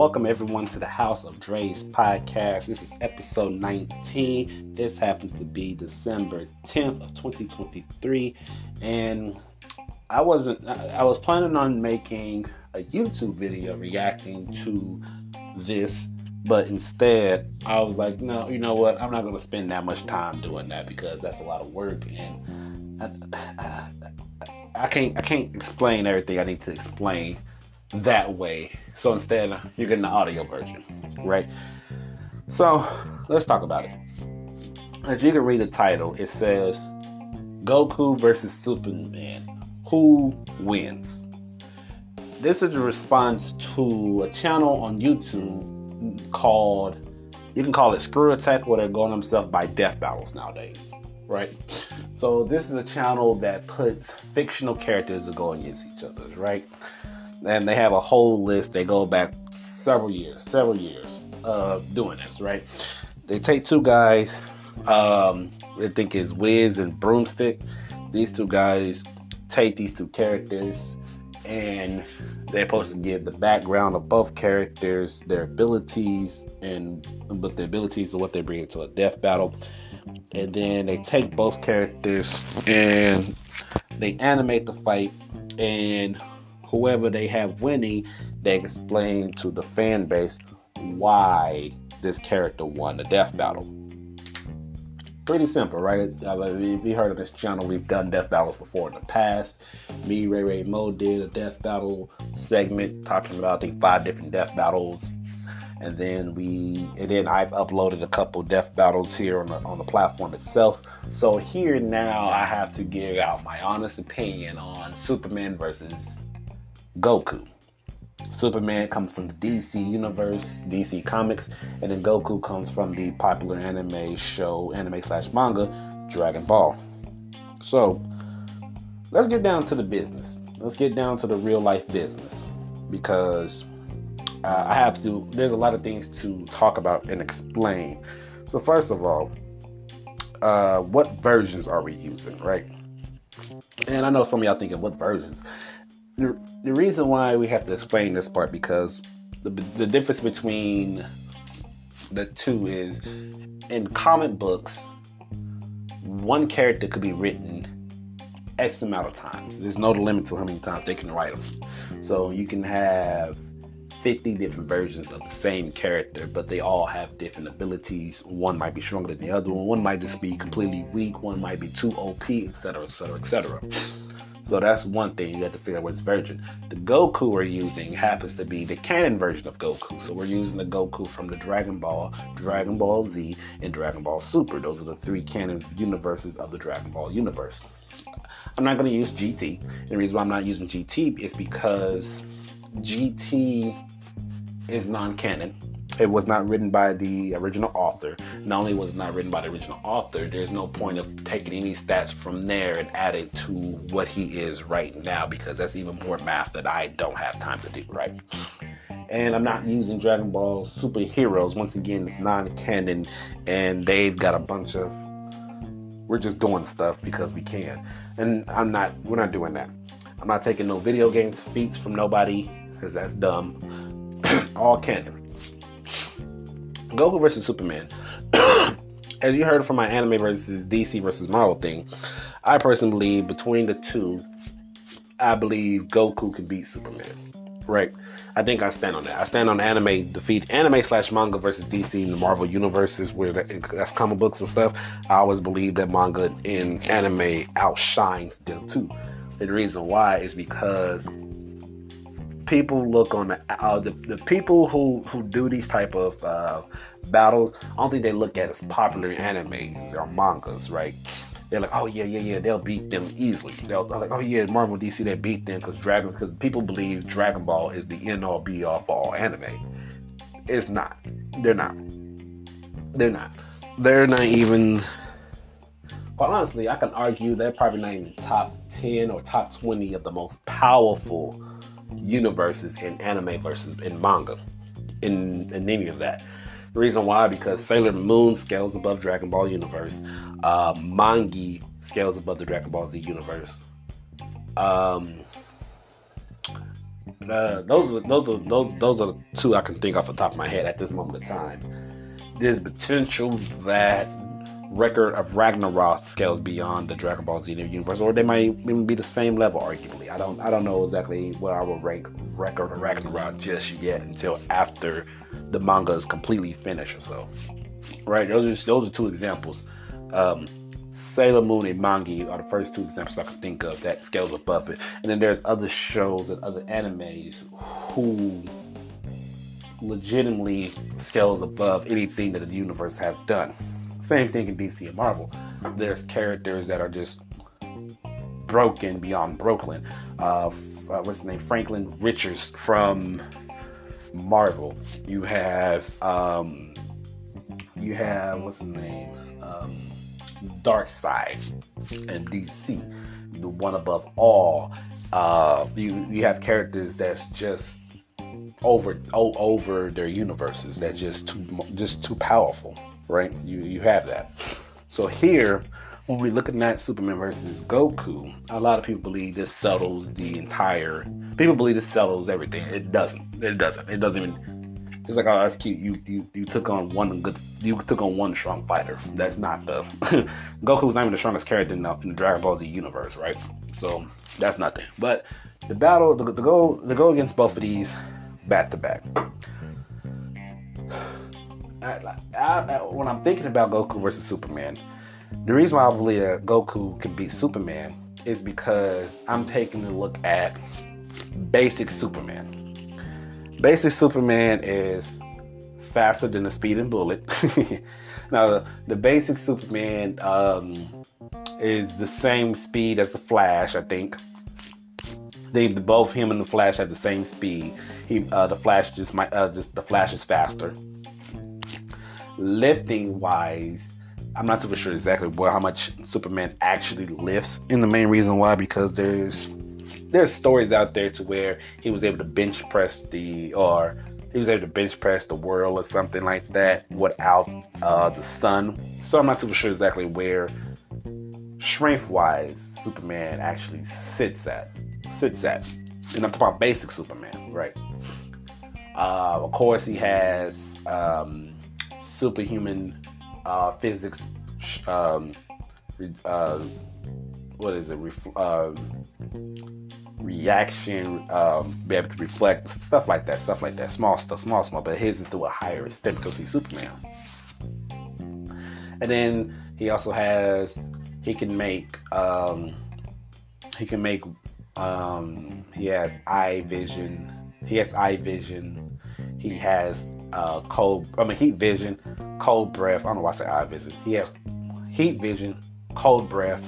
welcome everyone to the House of Dre's podcast. This is episode 19. This happens to be December 10th of 2023, and I wasn't. I was planning on making a YouTube video reacting to this, but instead I was like, no, you know what? I'm not going to spend that much time doing that because that's a lot of work, and I, I, I can't. I can't explain everything I need to explain that way. So instead, you're getting the audio version, right? So let's talk about it. As you can read the title, it says Goku versus Superman. Who wins? This is a response to a channel on YouTube called, you can call it Screw Attack, where they're going themselves by death battles nowadays, right? So this is a channel that puts fictional characters to go against each other, right? And they have a whole list. They go back several years, several years of doing this, right? They take two guys, um, I think is Wiz and Boomstick. These two guys take these two characters and they're supposed to give the background of both characters, their abilities, and but the abilities of what they bring into a death battle. And then they take both characters and they animate the fight and whoever they have winning, they explain to the fan base why this character won the death battle. Pretty simple, right? Uh, if you heard of this channel, we've done death battles before in the past. Me, Ray Ray Mo did a death battle segment talking about I think five different death battles and then we and then I've uploaded a couple death battles here on the on the platform itself. So here now I have to give out my honest opinion on Superman versus Goku. Superman comes from the DC universe, DC Comics, and then Goku comes from the popular anime show, anime slash manga, Dragon Ball. So, let's get down to the business. Let's get down to the real life business because uh, I have to, there's a lot of things to talk about and explain. So, first of all, uh, what versions are we using, right? And I know some of y'all thinking, what versions? The, the reason why we have to explain this part because the, the difference between the two is in comic books one character could be written x amount of times. There's no limit to how many times they can write them so you can have 50 different versions of the same character but they all have different abilities. One might be stronger than the other one. One might just be completely weak. One might be too op etc etc etc so that's one thing you have to figure out what's virgin. The Goku we're using happens to be the canon version of Goku. So we're using the Goku from the Dragon Ball, Dragon Ball Z, and Dragon Ball Super. Those are the three canon universes of the Dragon Ball universe. I'm not going to use GT. And the reason why I'm not using GT is because GT is non-canon it was not written by the original author. Mm-hmm. Not only was it not written by the original author, there's no point of taking any stats from there and adding to what he is right now because that's even more math that I don't have time to do, right? And I'm not using Dragon Ball superheroes. Once again, it's non-canon, and they've got a bunch of. We're just doing stuff because we can, and I'm not. We're not doing that. I'm not taking no video games feats from nobody because that's dumb. All canon. Goku versus Superman. As you heard from my anime versus DC versus Marvel thing, I personally believe between the two, I believe Goku can beat Superman. Right? I think I stand on that. I stand on anime defeat anime slash manga versus DC in the Marvel universes where that's comic books and stuff. I always believe that manga in anime outshines them too. And the reason why is because people look on the uh, the, the people who who do these type of uh, battles. I don't think they look at as popular animes or mangas, right? They're like, oh yeah, yeah, yeah, they'll beat them easily. They'll like, oh yeah, Marvel DC they beat them because dragons, because people believe Dragon Ball is the end all be all for all anime. It's not. They're not. They're not. They're not even. Quite honestly, I can argue they're probably not even top ten or top twenty of the most powerful universes in anime versus in manga, in, in any of that. The reason why, because Sailor Moon scales above Dragon Ball universe, uh, Mangi scales above the Dragon Ball Z universe. Um, uh, those are those those those are the two I can think off the top of my head at this moment of time. There's potential that Record of Ragnarok scales beyond the Dragon Ball Z universe, or they might even be the same level, arguably. I don't I don't know exactly where I will rank Record of Ragnarok just yet until after the manga is completely finished or so. Right? Those are those are two examples. Um, Sailor Moon and Mangi are the first two examples I can think of that scales above it. And then there's other shows and other animes who legitimately scales above anything that the universe has done. Same thing in DC and Marvel. There's characters that are just broken beyond Brooklyn. Uh, uh, what's his name? Franklin Richards from Marvel. You have um, you have what's his name? Um, Darkseid and DC, the one above all. Uh, you you have characters that's just over over their universes that just too just too powerful right? You you have that. So here, when we're looking at Superman versus Goku, a lot of people believe this settles the entire. People believe this settles everything. It doesn't. It doesn't. It doesn't even. It's like, oh, that's cute. You you you took on one good. You took on one strong fighter. That's not the. Goku's not even the strongest character in the, in the Dragon Ball Z universe, right? So that's nothing. But the battle, the, the go, the go against both of these, back to back. I, I, when I'm thinking about Goku versus Superman, the reason why I believe that Goku can beat Superman is because I'm taking a look at basic Superman. Basic Superman is faster than a speeding bullet. now, the, the, basic Superman um, is the same speed as the Flash, I think. They both him and the Flash have the same speed. He, uh, the Flash just might, uh, just the Flash is faster lifting wise, I'm not too sure exactly what how much Superman actually lifts. And the main reason why because there's there's stories out there to where he was able to bench press the or he was able to bench press the world or something like that without uh, the sun. So I'm not too sure exactly where strength wise Superman actually sits at sits at. And I'm talking about basic Superman, right? Uh, of course, he has um, superhuman uh, physics. Um, uh, what is it? Ref- uh, reaction, um, be able to reflect stuff like that, stuff like that, small stuff, small, small. But his is to a higher extent because he's Superman. And then he also has, he can make, um, he can make, um, he has eye vision. He has eye vision. He has uh, cold, I mean, heat vision, cold breath. I don't know why I say eye vision. He has heat vision, cold breath.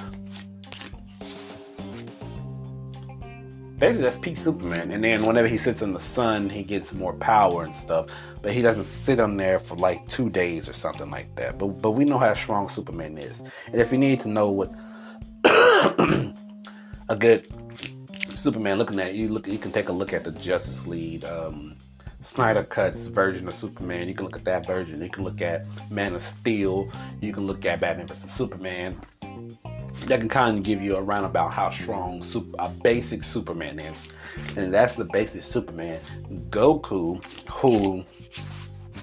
Basically, that's peak Superman. And then whenever he sits in the sun, he gets more power and stuff. But he doesn't sit on there for like two days or something like that. But but we know how strong Superman is. And if you need to know what a good Superman looking at, you look you can take a look at the Justice League. Um, Snyder Cut's version of Superman. You can look at that version. You can look at Man of Steel. You can look at Batman vs Superman. That can kind of give you a roundabout how strong super, a basic Superman is, and that's the basic Superman. Goku, who,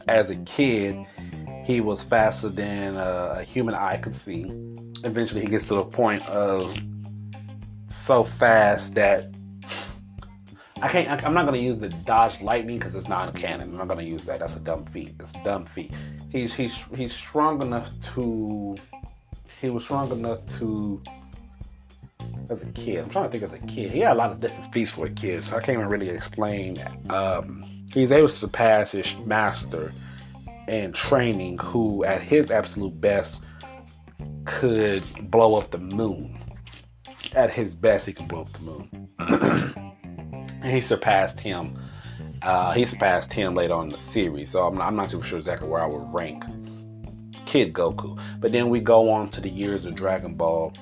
as a kid, he was faster than uh, a human eye could see. Eventually, he gets to the point of so fast that I can't. I'm not gonna use the dodge lightning because it's not a canon. I'm not gonna use that. That's a dumb feat. It's a dumb feat. He's he's he's strong enough to. He was strong enough to. As a kid, I'm trying to think as a kid. He had a lot of different feats for a kid, so I can't even really explain. Um, he's able to surpass his master in training, who at his absolute best could blow up the moon. At his best, he can blow up the moon. he surpassed him. Uh, he surpassed him later on in the series, so I'm not, I'm not too sure exactly where I would rank Kid Goku. But then we go on to the years of Dragon Ball,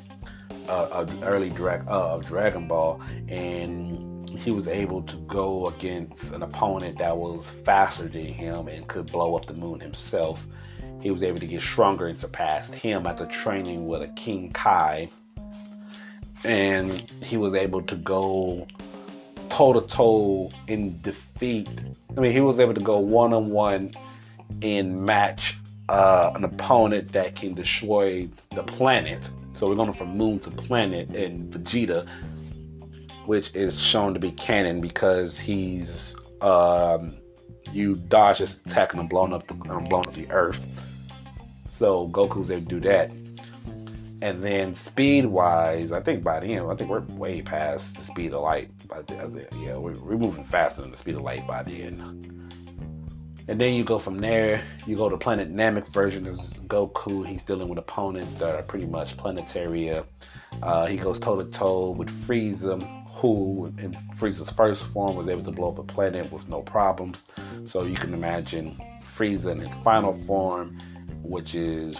uh, early drag uh, of Dragon Ball, and he was able to go against an opponent that was faster than him and could blow up the moon himself. He was able to get stronger and surpassed him after training with a King Kai, and he was able to go toe to toe in defeat. I mean, he was able to go one on one and match uh, an opponent that can destroy the planet. So we're going from moon to planet and Vegeta, which is shown to be canon because he's um, you dodge his attack and I'm blown up the um, blown up the Earth. So Goku's able to do that. And then speed wise, I think by the end, I think we're way past the speed of light. The, yeah, we're, we're moving faster than the speed of light by the end. And then you go from there, you go to Planet Namek version of Goku. He's dealing with opponents that are pretty much planetary. Uh, he goes toe to toe with Frieza, who in Frieza's first form was able to blow up a planet with no problems. So you can imagine Frieza in his final form, which is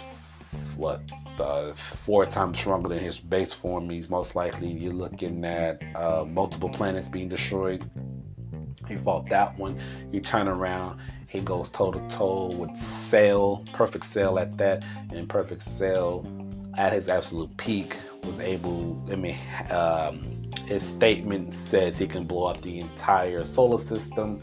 what uh, four times stronger than his base form. He's most likely you're looking at uh, multiple planets being destroyed. He fought that one. You turn around, he goes toe to toe with Cell, Perfect Cell at that, and Perfect Cell at his absolute peak was able. I mean, um, his statement says he can blow up the entire solar system.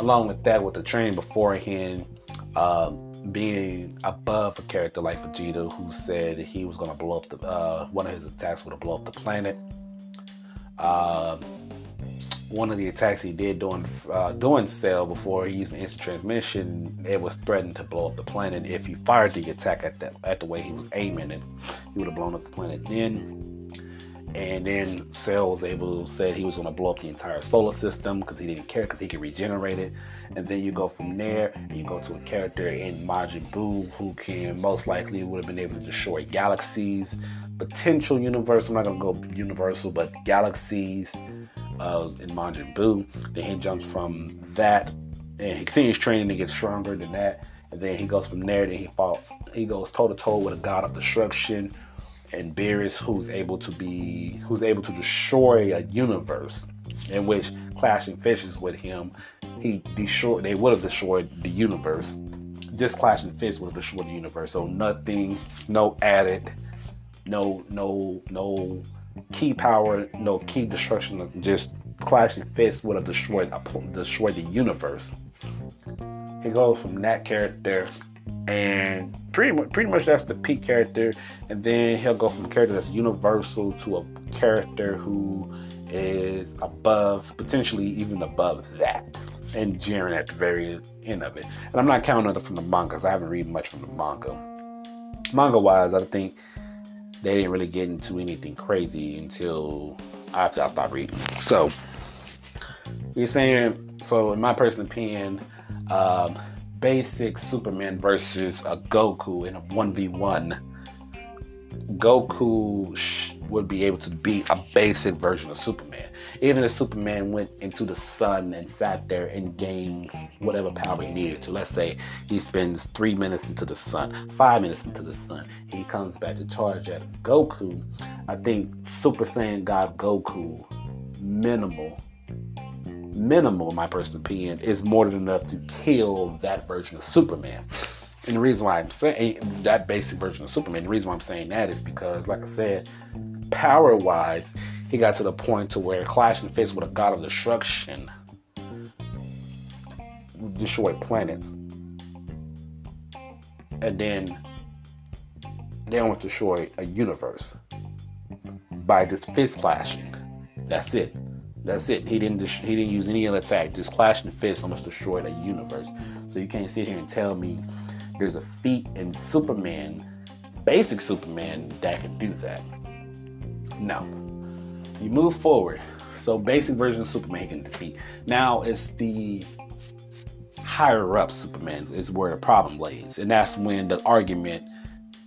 Along with that, with the training beforehand, uh, being above a character like Vegeta, who said he was going to blow up the uh, one of his attacks would blow up the planet. Uh, one of the attacks he did during uh, during Cell before he used instant transmission, it was threatened to blow up the planet if he fired the attack at that at the way he was aiming it. He would have blown up the planet then. And then Cell was able to say he was going to blow up the entire solar system because he didn't care because he could regenerate it. And then you go from there and you go to a character in Majin Buu who can most likely would have been able to destroy galaxies, potential universe. I'm not going to go universal, but galaxies uh, in Majin Buu. Then he jumps from that and he continues training to get stronger than that. And then he goes from there. Then he falls. He goes toe to toe with a god of destruction, and Beerus, who's able to be, who's able to destroy a universe in which clashing fishes with him. He destroyed. They would have destroyed the universe. This clashing fist would have destroyed the universe. So nothing, no added, no, no, no ki power, no ki destruction, just clashing fists would have destroyed destroyed the universe. He goes from that character, and pretty much pretty much that's the peak character, and then he'll go from a character that's universal to a character who is above, potentially even above that, and Jiren at the very end of it. And I'm not counting it from the manga because I haven't read much from the manga. Manga wise, I think they didn't really get into anything crazy until after I stopped reading. So you're saying so in my personal opinion, um, basic Superman versus a Goku in a one v one. Goku would be able to beat a basic version of Superman. Even if Superman went into the sun and sat there and gained whatever power he needed to, let's say he spends three minutes into the sun, five minutes into the sun, he comes back to charge at Goku. I think Super Saiyan God Goku, minimal, minimal, in my personal opinion, is more than enough to kill that version of Superman. And the reason why I'm saying eh, that basic version of Superman, the reason why I'm saying that is because, like I said, power wise, he got to the point to where clashing fists with a god of destruction destroyed planets. And then they almost destroyed a universe by just fist clashing. That's it. That's it. He didn't. He didn't use any other attack. Just clashing fists almost destroyed a universe. So you can't sit here and tell me there's a feat in Superman, basic Superman, that can do that. No. You move forward. So basic version of Superman can defeat. Now it's the higher up Supermans is where the problem lays. And that's when the argument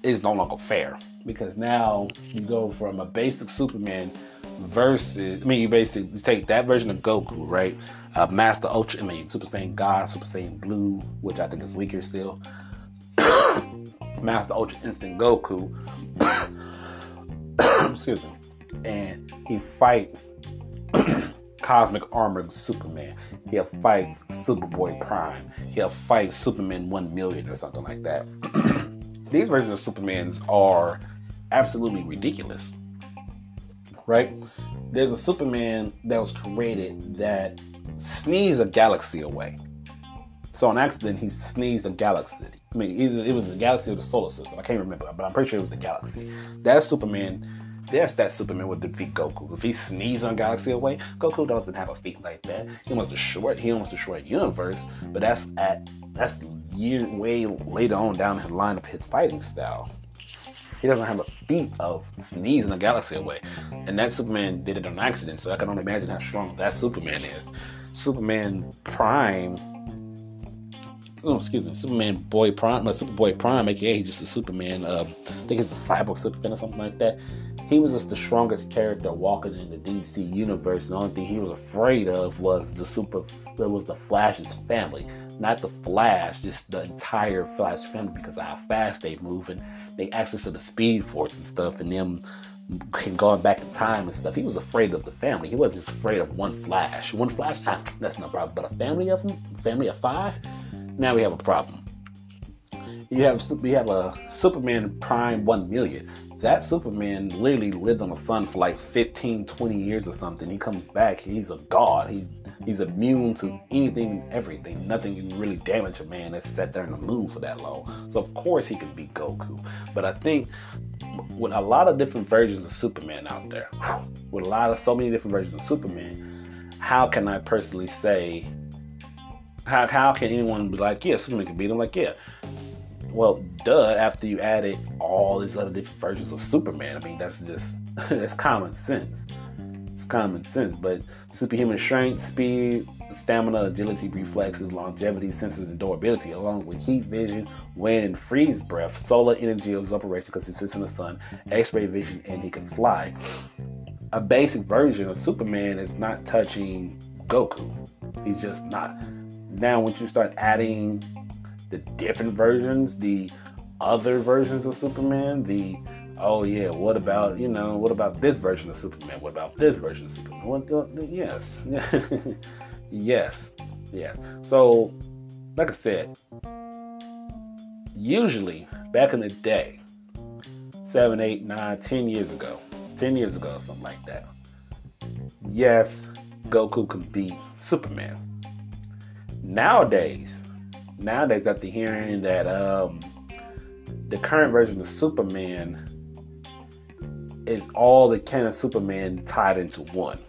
is no longer fair. Because now you go from a basic Superman versus I mean you basically take that version of Goku, right? Uh, Master Ultra I mean Super Saiyan God, Super Saiyan Blue, which I think is weaker still. Master Ultra Instinct Goku. Excuse me and he fights Cosmic Armored Superman. He'll fight Superboy Prime. He'll fight Superman 1 million or something like that. These versions of Supermans are absolutely ridiculous. Right? there's a Superman that was created that sneezed a galaxy away. So on accident, he sneezed a galaxy. I mean, it was the galaxy or the solar system. I can't remember, but I'm pretty sure it was the galaxy. That Superman, that's that Superman would defeat Goku. If he sneezed on galaxy away, Goku doesn't have a feat like that. He wants to short. He wants to short universe, but that's at that's year way later on down the line of his fighting style. He doesn't have a feat of sneezing a galaxy away. And that Superman did it on accident, so I can only imagine how strong that Superman is. Superman Prime oh, excuse me, Superman Boy Prime, uh, Superboy Prime, aka he's just a Superman. Um, I think he's a cyborg Superman or something like that. He was just the strongest character walking in the DC universe. And the only thing he was afraid of was the super, It was the Flash's family, not the Flash, just the entire Flash family because of how fast they move access to the Speed Force and stuff, and them going back in time and stuff. He was afraid of the family. He wasn't just afraid of one Flash. One Flash, ah, that's no problem. But a family of them, family of five, now we have a problem. You have we have a Superman Prime 1 million. That Superman literally lived on the sun for like 15, 20 years or something. He comes back, he's a god. He's he's immune to anything and everything. Nothing can really damage a man that's sat there in the moon for that long. So of course he can beat Goku. But I think with a lot of different versions of Superman out there, with a lot of so many different versions of Superman, how can I personally say how, how can anyone be like, yeah, Superman can beat him? Like, yeah. Well, duh, after you added all these other different versions of Superman, I mean, that's just, that's common sense. Common sense. But superhuman strength, speed, stamina, agility, reflexes, longevity, senses, and durability, along with heat vision, wind, and freeze breath, solar energy his because he sits in the sun, x ray vision, and he can fly. A basic version of Superman is not touching Goku. He's just not. Now, once you start adding the different versions, the other versions of Superman, the oh yeah, what about you know what about this version of Superman? What about this version of Superman? What, uh, yes, yes, yes. So, like I said, usually back in the day, seven, eight, nine, ten years ago, ten years ago, something like that. Yes, Goku can beat Superman Nowadays, nowadays after hearing that um, the current version of Superman is all the canon Superman tied into one.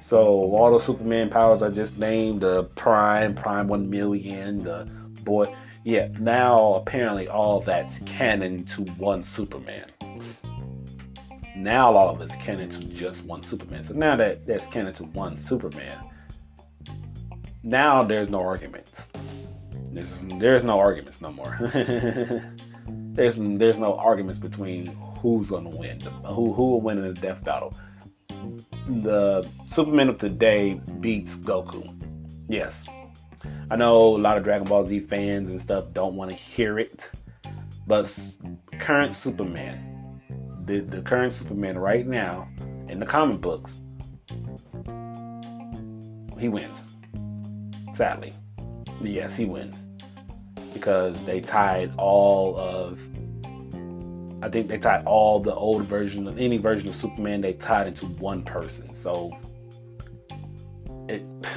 So all the Superman powers I just named, the Prime, Prime One Million, the boy, yeah. Now apparently all that's canon to one Superman. Now all of it's canon to just one Superman. So now that that's canon to one Superman, now there's no arguments. There's there's no arguments no more. there's there's no arguments between who's gonna win, who who will win in the death battle. The Superman of today beats Goku. Yes, I know a lot of Dragon Ball Z fans and stuff don't want to hear it, but current Superman, the the current Superman right now in the comic books, he wins. Sadly, yes, he wins because they tied all of. I think they tied all the old version of any version of Superman. They tied into one person, so it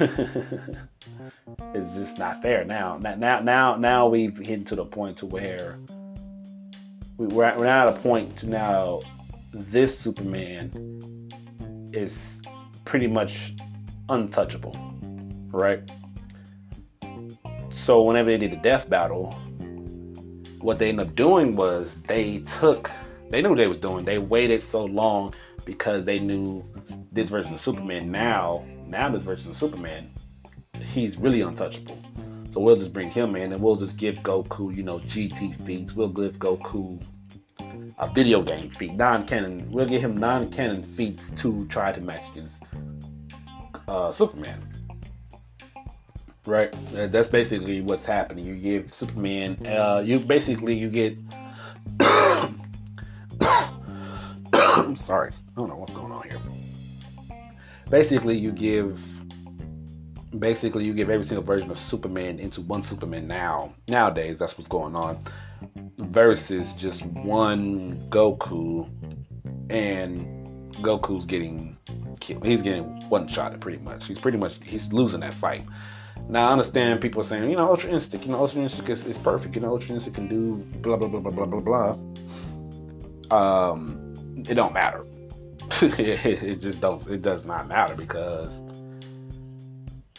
it's just not fair now. Now, now, now we've hit to the point to where we're at, we're now at a point to now this Superman is pretty much untouchable, right? So whenever they did the death battle, what they ended up doing was they took they knew what they was doing. They waited so long because they knew this version of Superman now, now this version of Superman, he's really untouchable. So we'll just bring him in and we'll just give Goku, you know, GT feats. We'll give Goku a video game feat, non-canon. We'll give him non-canon feats to try to match against uh, Superman right? That's basically what's happening. You give Superman, uh, you basically you get. I'm sorry, I don't know what's going on here. Basically, you give. Basically, you give every single version of Superman into one Superman now. Nowadays, that's what's going on. Versus just one Goku and Goku's getting killed. He's getting one shot pretty much. He's pretty much he's losing that fight. Now I understand people saying, you know, Ultra Instinct, you know, Ultra Instinct is, is perfect. You know, Ultra Instinct can do blah blah blah blah blah blah blah. Um, it don't matter. it just don't. It does not matter because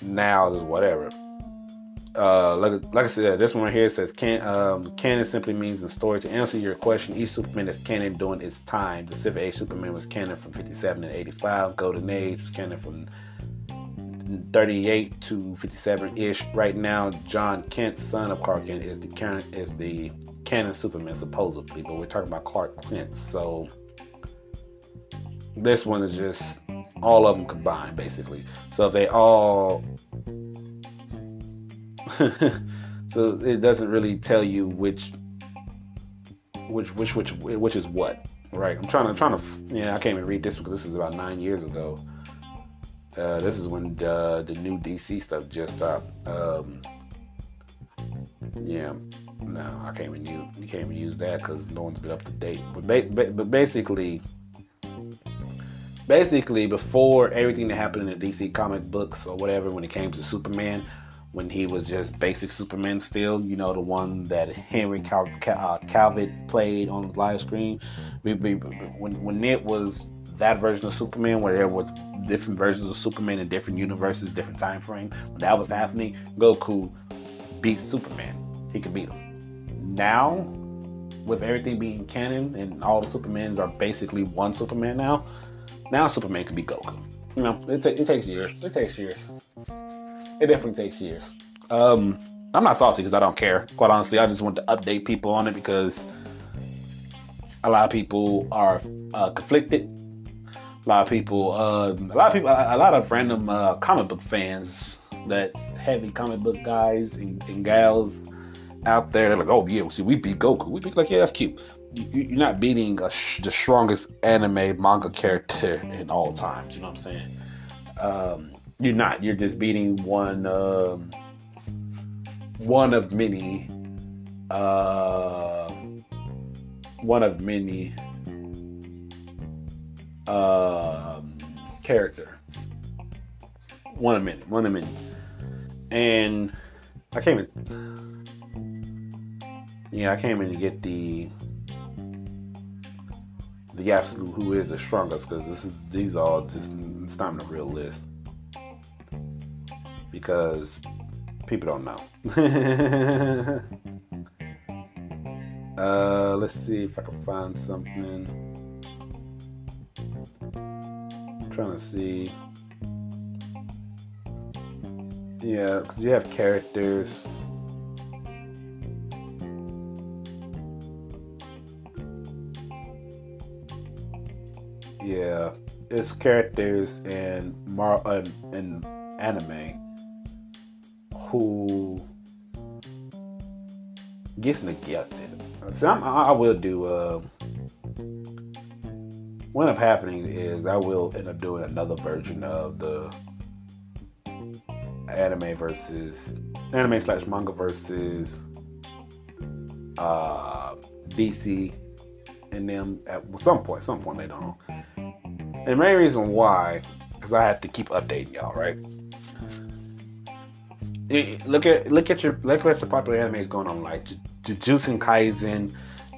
now is whatever. Uh, like, like I said, this one right here says can um, canon simply means in story. To answer your question, each Superman is canon during its time. The Silver Age Superman was canon from 57 and 85. Golden Age was canon from 38 to 57 ish. Right now, Jon Kent, son of Clark Kent, is the canon is the canon Superman supposedly, but we're talking about Clark Kent. So this one is just all of them combined, basically. So they all so it doesn't really tell you which which which which which is what right i'm trying to trying to yeah i can't even read this because this is about nine years ago uh, this is when the, the new dc stuff just stopped um, yeah no i can't even use you can't even use that because no one's been up to date but, ba- but basically basically before everything that happened in the dc comic books or whatever when it came to superman when he was just basic Superman still, you know, the one that Henry Cal- Cal- uh, Cavill played on the live screen. When, when it was that version of Superman, where there was different versions of Superman in different universes, different time frame, when that was happening, Goku beat Superman. He could beat him. Now, with everything being canon and all the Supermans are basically one Superman now, now Superman can be Goku. You know, it, t- it takes years. It takes years it definitely takes years. Um, I'm not salty because I don't care. Quite honestly, I just want to update people on it because a lot of people are uh, conflicted. A lot of people, uh, a lot of people, a, lot of random uh, comic book fans that's heavy comic book guys and, and gals out there. They're like, oh yeah, see, we beat Goku. We beat like, yeah, that's cute. You, are not beating sh- the strongest anime manga character in all times. You know what I'm saying? Um, you're not. You're just beating one um, one of many uh, one of many uh, character. One of many. One of many. And I came in. Yeah, I came in to get the the absolute who is the strongest because this is these all just it's not a real list because people don't know. uh, let's see if I can find something. Trying to see. Yeah, because you have characters. Yeah, it's characters and mar and, and anime who gets neglected. So I'm, i will do. Uh, what up happening is I will end up doing another version of the anime versus anime slash manga versus uh, DC and them at some point, some point later on. And the main reason why, because I have to keep updating y'all, right? look at look at your look at the popular animes going on like Jujutsu Kaisen,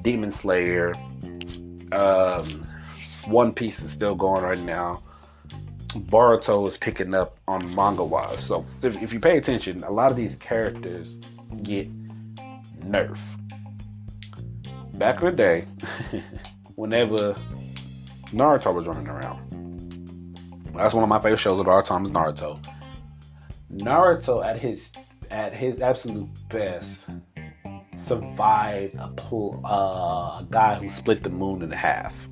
Demon Slayer, um, One Piece is still going right now. Boruto is picking up on manga wise. So if, if you pay attention, a lot of these characters get nerf. Back in the day, whenever Naruto was running around, that's one of my favorite shows of all time is Naruto Naruto at his at his absolute best survived a, uh, a guy who split the moon in half.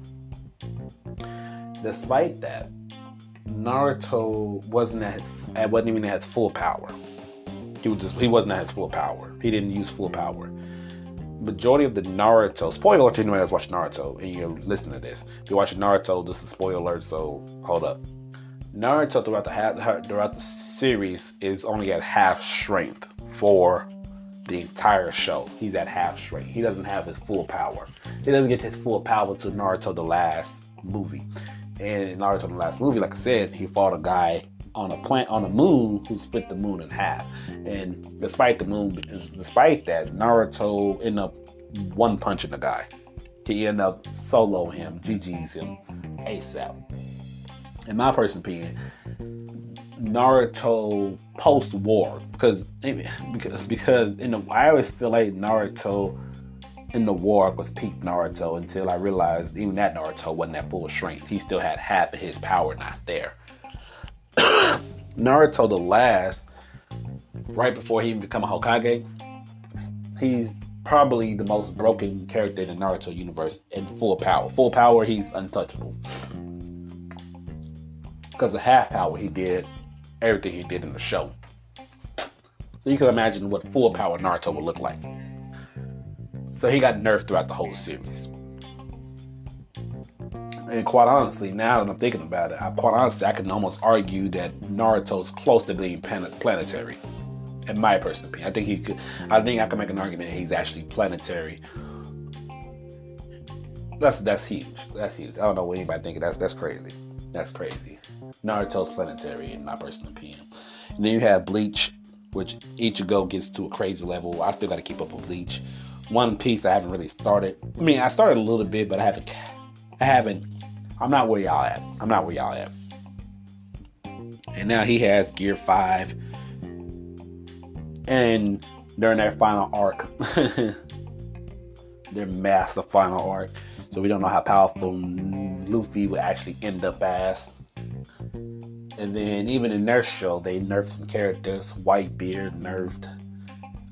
Despite that, Naruto wasn't at wasn't even at his full power. He was just he wasn't at his full power. He didn't use full power. Majority of the Naruto spoiler alert to anyone that's watching Naruto and you're listening to this. If you're watching Naruto, this is spoiler alert, so hold up. Naruto throughout the throughout the series is only at half strength for the entire show. He's at half strength. He doesn't have his full power. He doesn't get his full power to Naruto the last movie. And in Naruto, in the last movie, like I said, he fought a guy on a plant on a moon who split the moon in half. And despite the moon, despite that, Naruto ended up one punching the guy. He ended up solo him, GG's him ASAP. In my personal opinion, Naruto post war because because because in the I always feel like Naruto in the war was peak Naruto until I realized even that Naruto wasn't at full strength. He still had half of his power not there. Naruto the last, right before he even become a Hokage, he's probably the most broken character in the Naruto universe in full power. Full power, he's untouchable. Because of half power, he did everything he did in the show. So you can imagine what full power Naruto would look like. So he got nerfed throughout the whole series. And quite honestly, now that I'm thinking about it, I, quite honestly, I can almost argue that Naruto's close to being planetary. In my personal opinion, I think he could. I think I can make an argument that he's actually planetary. That's that's huge. That's huge. I don't know what anybody thinking. That's that's crazy. That's crazy. Naruto's planetary, in my personal opinion. And then you have Bleach, which Ichigo gets to a crazy level. I still got to keep up with Bleach. One Piece I haven't really started. I mean, I started a little bit, but I haven't. I haven't. I'm not where y'all at. I'm not where y'all at. And now he has Gear Five, and during their final arc, their massive final arc. So we don't know how powerful Luffy will actually end up as. And then even in their show, they nerfed some characters. Whitebeard nerfed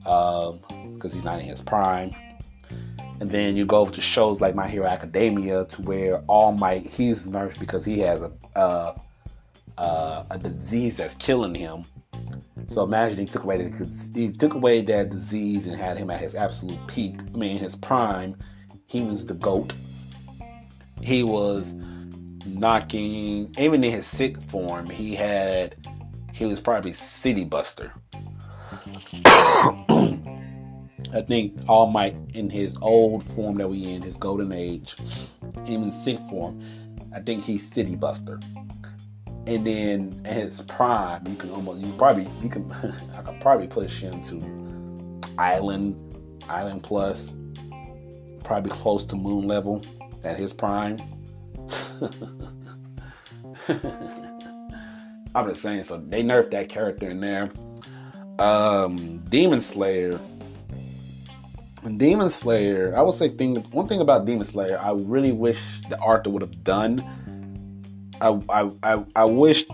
um, because he's not in his prime. And then you go to shows like My Hero Academia, to where All Might he's nerfed because he has a a disease that's killing him. So imagine he took away the, he took away that disease and had him at his absolute peak. I mean, his prime, he was the goat. He was knocking even in his sick form he had he was probably city buster i think all might in his old form that we in his golden age even sick form i think he's city buster and then at his prime you can almost you probably you can i could probably push him to island island plus probably close to moon level at his prime I'm just saying. So they nerfed that character in there. Um, Demon Slayer. Demon Slayer. I would say thing. One thing about Demon Slayer, I really wish the Arthur would have done. I, I I I wish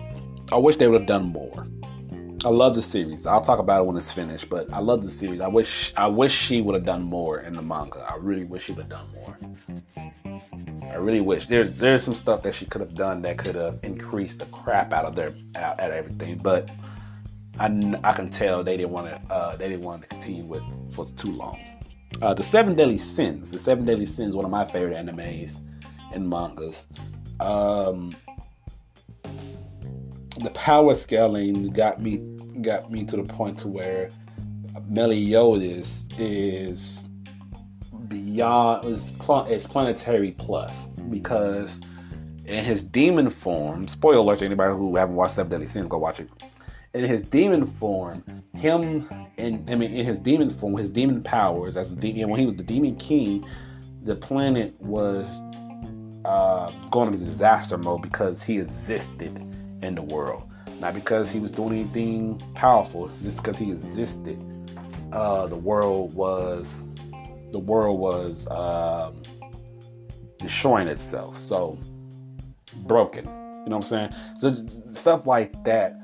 I wish they would have done more. I love the series. I'll talk about it when it's finished, but I love the series. I wish I wish she would have done more in the manga. I really wish she would have done more. I really wish there's there's some stuff that she could have done that could have increased the crap out of their out, at everything, but I, I can tell they didn't want to uh, they didn't want to continue with for too long. Uh, the Seven Deadly Sins. The Seven Deadly Sins, one of my favorite animes and mangas. Um, the power scaling got me got me to the point to where Meliodas is beyond is, is planetary plus because in his demon form, spoiler alert to anybody who haven't watched Seven Deadly Sins, go watch it. In his demon form, him and I mean in his demon form, his demon powers as a demon when he was the demon king, the planet was uh, going into disaster mode because he existed in the world. Not because he was doing anything powerful, just because he existed. Uh, the world was the world was um, destroying itself. So broken. You know what I'm saying? So stuff like that.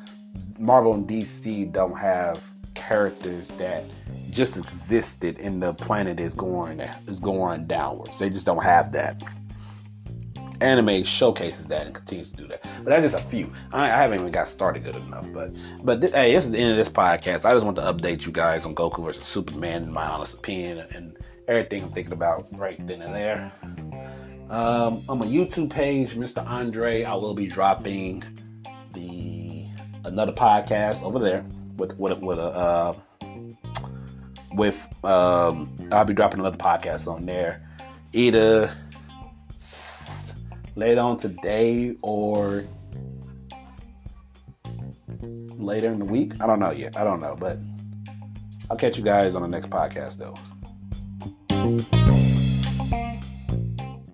Marvel and DC don't have characters that just existed and the planet is going is going downwards. They just don't have that anime showcases that and continues to do that. But that's just a few. I, I haven't even got started good enough. But but th- hey, this is the end of this podcast. I just want to update you guys on Goku versus Superman, in my honest opinion, and everything I'm thinking about right then and there. Um, on my YouTube page, Mr. Andre, I will be dropping another podcast over there with with with a. Uh, with um, I'll be dropping another podcast on there, either later on today or later in the week. I don't know yet. I don't know, but I'll catch you guys on the next podcast though.